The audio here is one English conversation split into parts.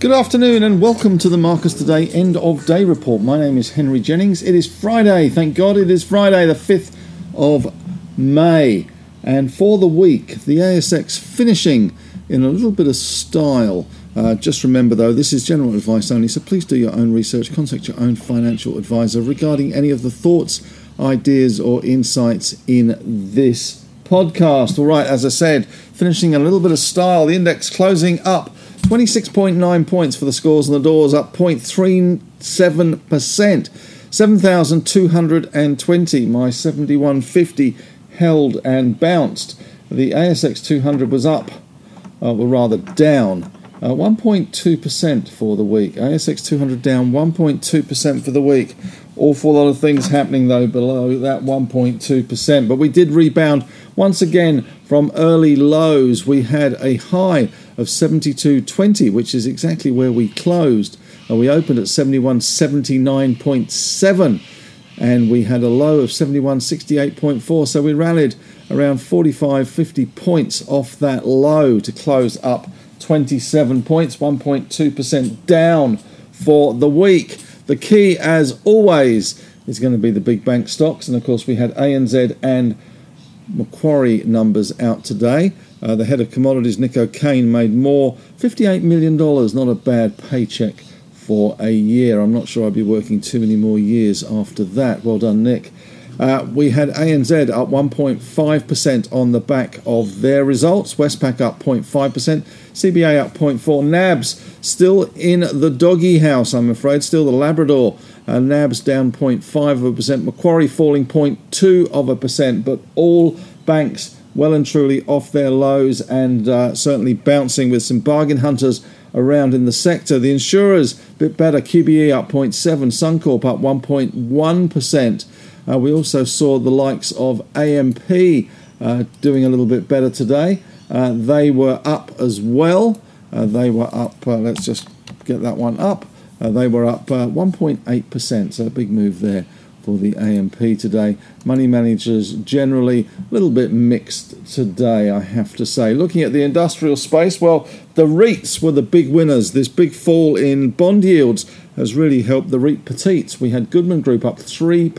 Good afternoon and welcome to the Marcus Today End of Day Report. My name is Henry Jennings. It is Friday, thank God it is Friday, the 5th of May. And for the week, the ASX finishing in a little bit of style. Uh, just remember though, this is general advice only, so please do your own research, contact your own financial advisor regarding any of the thoughts, ideas, or insights in this podcast. All right, as I said, finishing a little bit of style, the index closing up 26.9 points for the scores and the doors, up 0.37%. 7,220, my 7150 held and bounced. The ASX 200 was up, uh, or rather down, uh, 1.2% for the week. ASX 200 down 1.2% for the week. Awful lot of things happening though below that 1.2%. But we did rebound once again from early lows. We had a high of 72.20, which is exactly where we closed. And we opened at 71.79.7 and we had a low of 71.68.4. So we rallied around 45, 50 points off that low to close up 27 points, 1.2% down for the week. The key, as always, is going to be the big bank stocks. And of course, we had ANZ and Macquarie numbers out today. Uh, the head of commodities, Nick O'Kane, made more $58 million, not a bad paycheck for a year. I'm not sure I'd be working too many more years after that. Well done, Nick. Uh, we had ANZ up 1.5% on the back of their results. Westpac up 0.5%. CBA up 0.4%. NABS still in the doggy house, I'm afraid. Still the Labrador. Uh, NABS down 0.5 of a percent. Macquarie falling 0.2 of a percent. But all banks well and truly off their lows and uh, certainly bouncing with some bargain hunters around in the sector. The insurers a bit better. QBE up 0.7, Suncorp up 1.1%. Uh, we also saw the likes of AMP uh, doing a little bit better today. Uh, they were up as well. Uh, they were up, uh, let's just get that one up. they were up 1.8%, so a big move there for the AMP today. Money managers generally a little bit mixed today, I have to say. Looking at the industrial space, well, the REITs were the big winners. This big fall in bond yields has really helped the REIT petites. We had Goodman Group up 3%,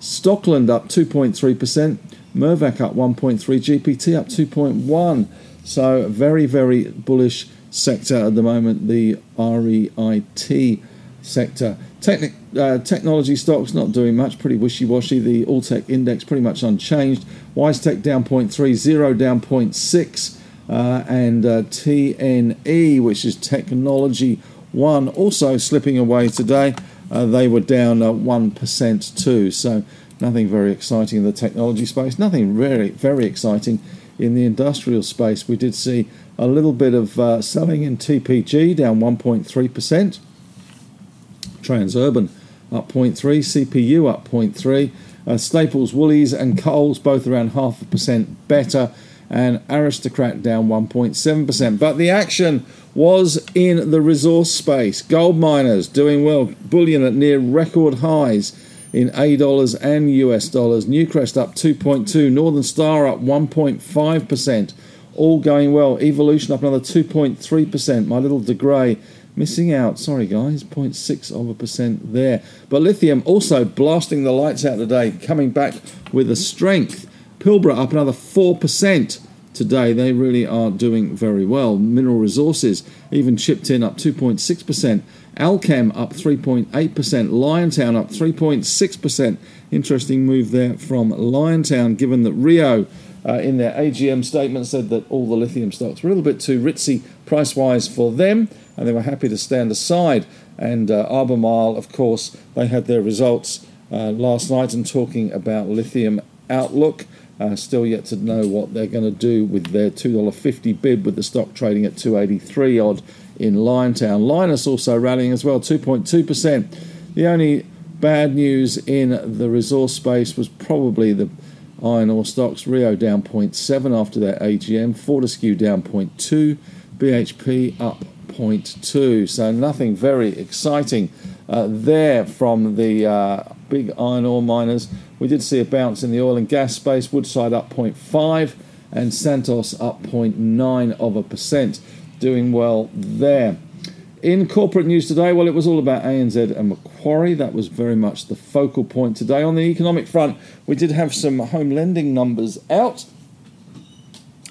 Stockland up 2.3%, Mirvac up 1.3, GPT up 2.1. So very, very bullish sector at the moment, the REIT sector. Technic, uh, technology stocks not doing much, pretty wishy washy. The Alltech index pretty much unchanged. WiseTech down 0.3, Xero down 0.6, uh, and uh, TNE, which is Technology One, also slipping away today. Uh, they were down 1% uh, too. So nothing very exciting in the technology space, nothing very, very exciting in the industrial space. We did see a little bit of uh, selling in TPG down 1.3%. Transurban up 0.3, CPU up 0.3, uh, Staples, Woolies, and Coles both around half a percent better, and Aristocrat down 1.7%. But the action was in the resource space. Gold miners doing well, bullion at near record highs in A dollars and US dollars. Newcrest up 2.2, Northern Star up 1.5%. All going well. Evolution up another 2.3%. My little De Grey missing out. Sorry, guys, 0.6 of a percent there. But lithium also blasting the lights out today, coming back with a strength. Pilbara up another 4% today. They really are doing very well. Mineral resources even chipped in up 2.6%. Allkem up 3.8%. Liontown up 3.6%. Interesting move there from Liontown, given that Rio. Uh, in their AGM statement, said that all the lithium stocks were a little bit too ritzy price wise for them and they were happy to stand aside. And uh, Albemarle, of course, they had their results uh, last night and talking about lithium outlook. Uh, still yet to know what they're going to do with their $2.50 bid with the stock trading at 283 odd in Liontown. Lynas also rallying as well, 2.2%. The only bad news in the resource space was probably the iron ore stocks. Rio down 0.7 after their AGM, Fortescue down 0.2, BHP up 0.2. So nothing very exciting uh, there from the uh, big iron ore miners. We did see a bounce in the oil and gas space, Woodside up 0.5 and Santos up 0.9 of a percent, doing well there. In corporate news today, well, it was all about ANZ and Macquarie. That was very much the focal point today. On the economic front, we did have some home lending numbers out,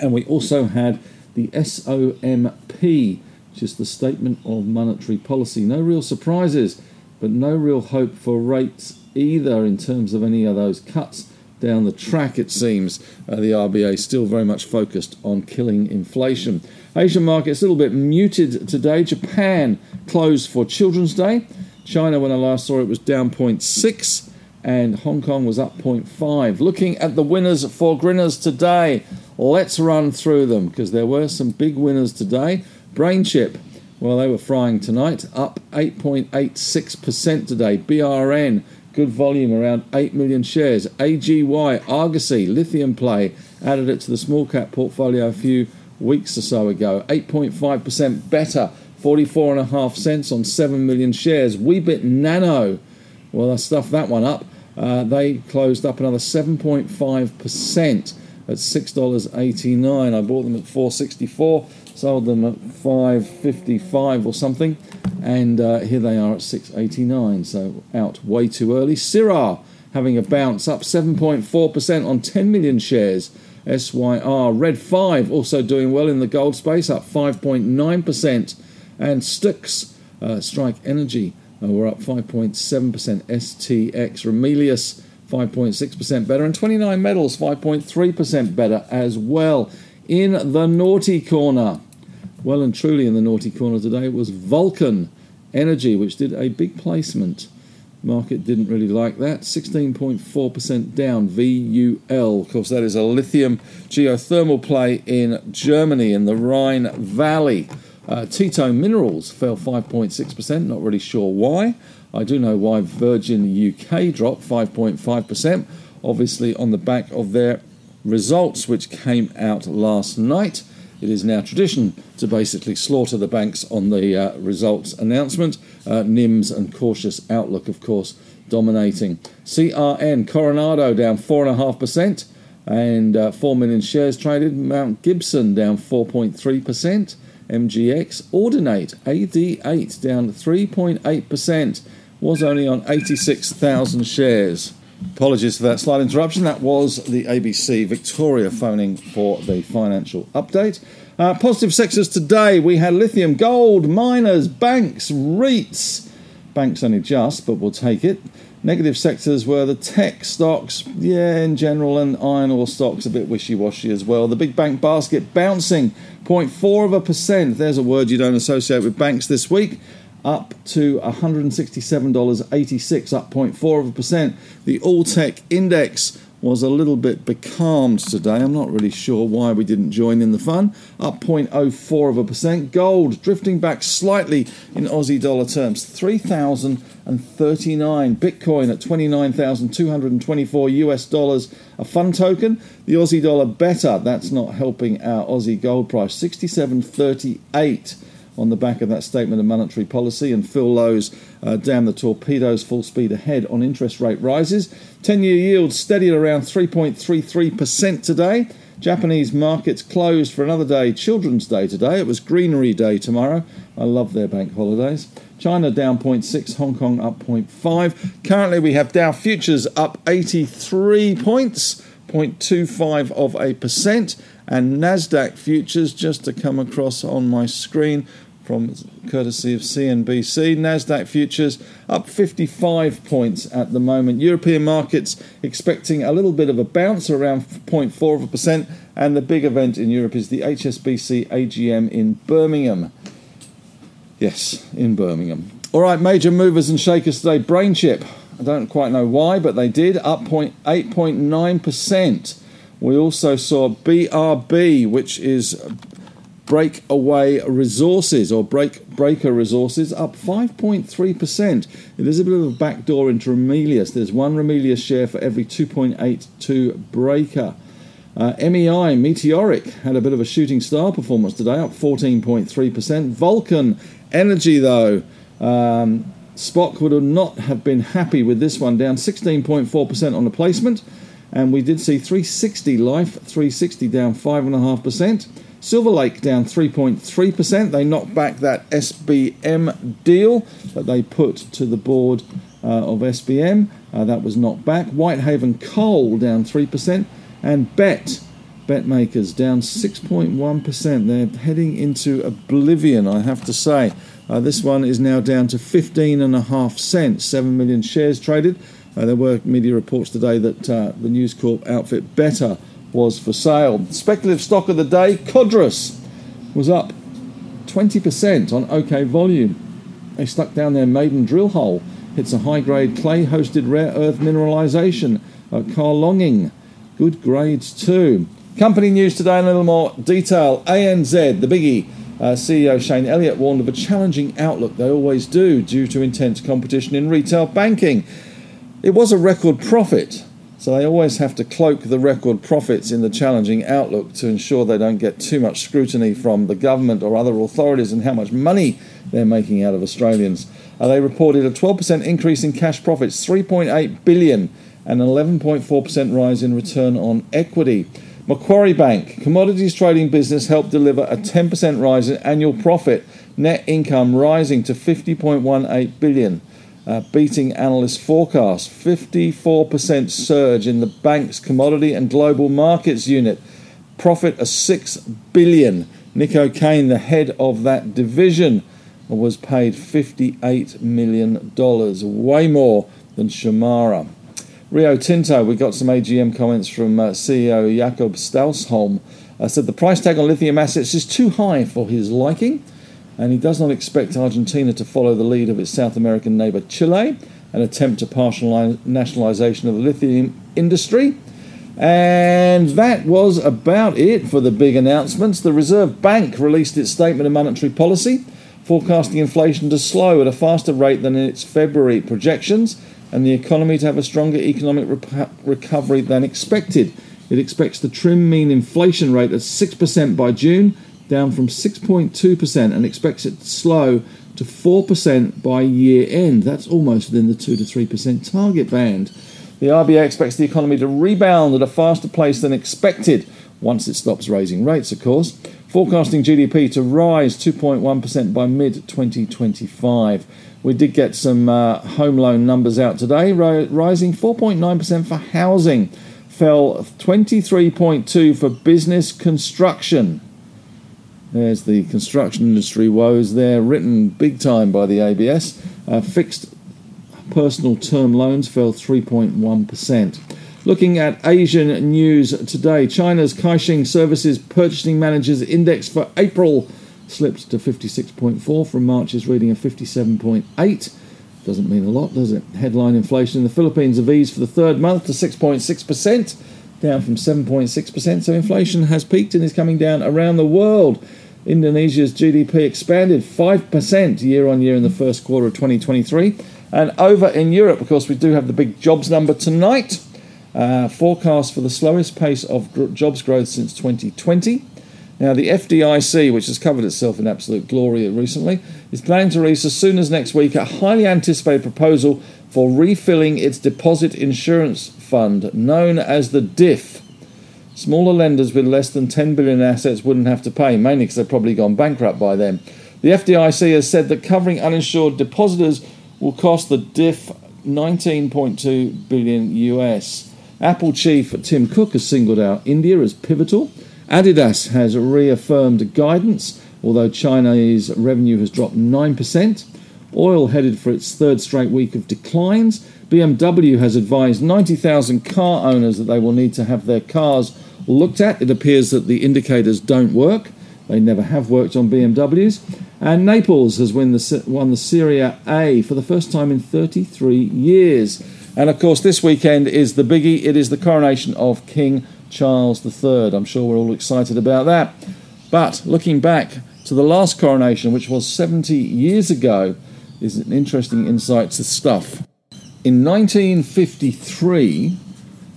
and we also had the SOMP, which is the Statement of Monetary Policy. No real surprises, but no real hope for rates either in terms of any of those cuts down the track, it seems. Uh, the RBA is still very much focused on killing inflation. Asian markets a little bit muted today. Japan closed for Children's Day. China, when I last saw it, was down 0.6, and Hong Kong was up 0.5. Looking at the winners for Grinners today, let's run through them because there were some big winners today. BrainChip, well, they were frying tonight, up 8.86% today. BRN good volume, around 8 million shares. AGY, Argosy, lithium play, added it to the small cap portfolio a few weeks or so ago. 8.5% better, 44.5 cents on 7 million shares. Weebit Nano, well, I stuffed that one up. Uh, they closed up another 7.5% at $6.89. I bought them at 464 sold them at 555 or something and uh, here they are at 689 so out way too early Syrah having a bounce up 7.4% on 10 million shares SYR Red 5 also doing well in the gold space up 5.9% and Stux uh, Strike Energy uh, we're up 5.7% STX Ramelius 5.6% better. And 29 metals 5.3% better as well. In the naughty corner well and truly in the naughty corner today was Vulcan Energy, which did a big placement. Market didn't really like that. 16.4% down. VUL. Of course, that is a lithium geothermal play in Germany in the Rhine Valley. Uh, Tietto Minerals fell 5.6%. Not really sure why. I do know why Virgin UK dropped 5.5%. Obviously, on the back of their results, which came out last night it is now tradition to basically slaughter the banks on the uh, results announcement. Uh, NIMS and cautious outlook, of course, dominating. CRN Coronado down 4.5% and uh, 4 million shares traded. Mount Gibson down 4.3%. MGX Audinate AD8 down 3.8%. Was only on 86,000 shares. Apologies for that slight interruption. That was the ABC Victoria phoning for the financial update. Uh, positive sectors today we had lithium, gold, miners, banks, REITs. Banks only just, but we'll take it. Negative sectors were the tech stocks, yeah, in general, and iron ore stocks a bit wishy washy as well. The big bank basket bouncing 0.4 of a percent. There's a word you don't associate with banks this week up to $167.86, up 0.4 of a percent. The All Tech Index was a little bit becalmed today. I'm not really sure why we didn't join in the fun. Up 0.04 of a percent. Gold drifting back slightly in Aussie dollar terms. 3,039. Bitcoin at 29,224 US dollars a fun token. The Aussie dollar better. That's not helping our Aussie gold price. 67.38 on the back of that statement of monetary policy, and Phil Lowe's uh, damn the torpedoes full speed ahead on interest rate rises. 10 year yields steady at around 3.33% today. Japanese markets closed for another day, Children's Day today. It was Greenery Day tomorrow. I love their bank holidays. China down 0.6, Hong Kong up 0.5. Currently, we have Dow futures up 83 points, 0.25 of a percent, and Nasdaq futures just to come across on my screen from courtesy of CNBC. Nasdaq futures up 55 points at the moment. European markets expecting a little bit of a bounce around 0.4 of a percent, and the big event in Europe is the HSBC AGM in Birmingham. Yes, in Birmingham. All right, major movers and shakers today. BrainChip. I don't quite know why, but they did up 8.9%. We also saw BRB, which is breakaway resources or break breaker resources up 5.3%. It is a bit of a backdoor into Ramelius. There's one Ramelius share for every 2.82 breaker. Uh, MEI Meteoric had a bit of a shooting star performance today, up 14.3%. Vulcan Energy, though, um, Spock would not have been happy with this one, down 16.4% on the placement. And we did see 360 Life, 360 down 5.5%. Silver Lake down 3.3%. They knocked back that SBM deal that they put to the board uh, of SBM. Uh, that was knocked back. Whitehaven Coal down 3%. And Bet, makers down 6.1%. They're heading into oblivion, I have to say. Uh, this one is now down to 15 and a half cents. 7 million shares traded. Uh, there were media reports today that uh, the News Corp outfit Better was for sale. Speculative stock of the day, Codrus, was up 20% on OK volume. They stuck down their maiden drill hole. Hits a high grade clay hosted rare earth mineralization. Uh, Carl Longing, good grades too. Company news today in a little more detail. ANZ, the biggie. Uh, CEO Shane Elliott warned of a challenging outlook. They always do, due to intense competition in retail banking. It was a record profit, so they always have to cloak the record profits in the challenging outlook to ensure they don't get too much scrutiny from the government or other authorities and how much money they're making out of Australians. Uh, they reported a 12% increase in cash profits, 3.8 billion, and an 11.4% rise in return on equity. Macquarie Bank, commodities trading business, helped deliver a 10% rise in annual profit, net income rising to 50.18 billion uh, beating analyst forecasts. 54% surge in the bank's commodity and global markets unit. Profit of 6 billion. Nick O'Kane, the head of that division, was paid $58 million, way more than Shemara. Rio Tinto, we got some AGM comments from uh, CEO Jakob Stausholm. Uh, said the price tag on lithium assets is too high for his liking and he does not expect Argentina to follow the lead of its South American neighbour Chile and attempt a partial nationalisation of the lithium industry. And that was about it for the big announcements. The Reserve Bank released its statement of monetary policy, forecasting inflation to slow at a faster rate than in its February projections and the economy to have a stronger economic recovery than expected. It expects the trim mean inflation rate at 6% by June down from 6.2% and expects it to slow to 4% by year end. That's almost within the 2 to 3% target band. The RBA expects the economy to rebound at a faster pace than expected once it stops raising rates, of course, forecasting GDP to rise 2.1% by mid 2025. We did get some uh, home loan numbers out today, rising 4.9% for housing, fell 23.2 for business construction. There's the construction industry woes there, written big time by the ABS. Uh, fixed personal term loans fell 3.1%. Looking at Asian news today, China's Caixin Services Purchasing Managers Index for April slipped to 56.4 from March's reading of 57.8. Doesn't mean a lot, does it? Headline inflation in the Philippines have eased for the third month to 6.6%, down from 7.6%. So inflation has peaked and is coming down around the world. Indonesia's GDP expanded 5% year on year in the first quarter of 2023. And over in Europe, of course, we do have the big jobs number tonight. Uh, forecast for the slowest pace of gr- jobs growth since 2020. Now, the FDIC, which has covered itself in absolute glory recently, is planning to release as soon as next week a highly anticipated proposal for refilling its deposit insurance fund, known as the DIF. Smaller lenders with less than 10 billion assets wouldn't have to pay, mainly because they've probably gone bankrupt by then. The FDIC has said that covering uninsured depositors will cost the DIF 19.2 billion US. Apple chief Tim Cook has singled out India as pivotal. Adidas has reaffirmed guidance, although Chinese revenue has dropped 9%. Oil headed for its third straight week of declines. BMW has advised 90,000 car owners that they will need to have their cars looked at. It appears that the indicators don't work. They never have worked on BMWs. And Naples has won the, won the Serie A for the first time in 33 years. And of course, this weekend is the biggie. It is the coronation of King Charles III. I'm sure we're all excited about that. But looking back to the last coronation, which was 70 years ago, is an interesting insight to stuff. In 1953,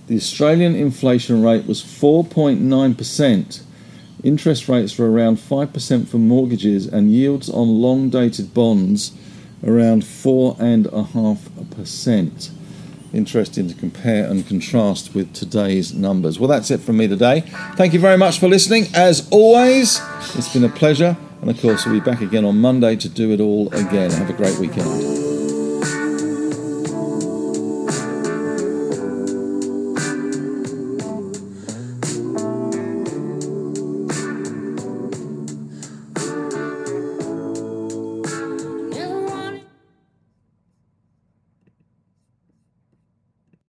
the Australian inflation rate was 4.9%. Interest rates were around 5% for mortgages, and yields on long dated bonds around 4.5%. Interesting to compare and contrast with today's numbers. Well, that's it from me today. Thank you very much for listening. As always, it's been a pleasure. And of course, we'll be back again on Monday to do it all again. Have a great weekend.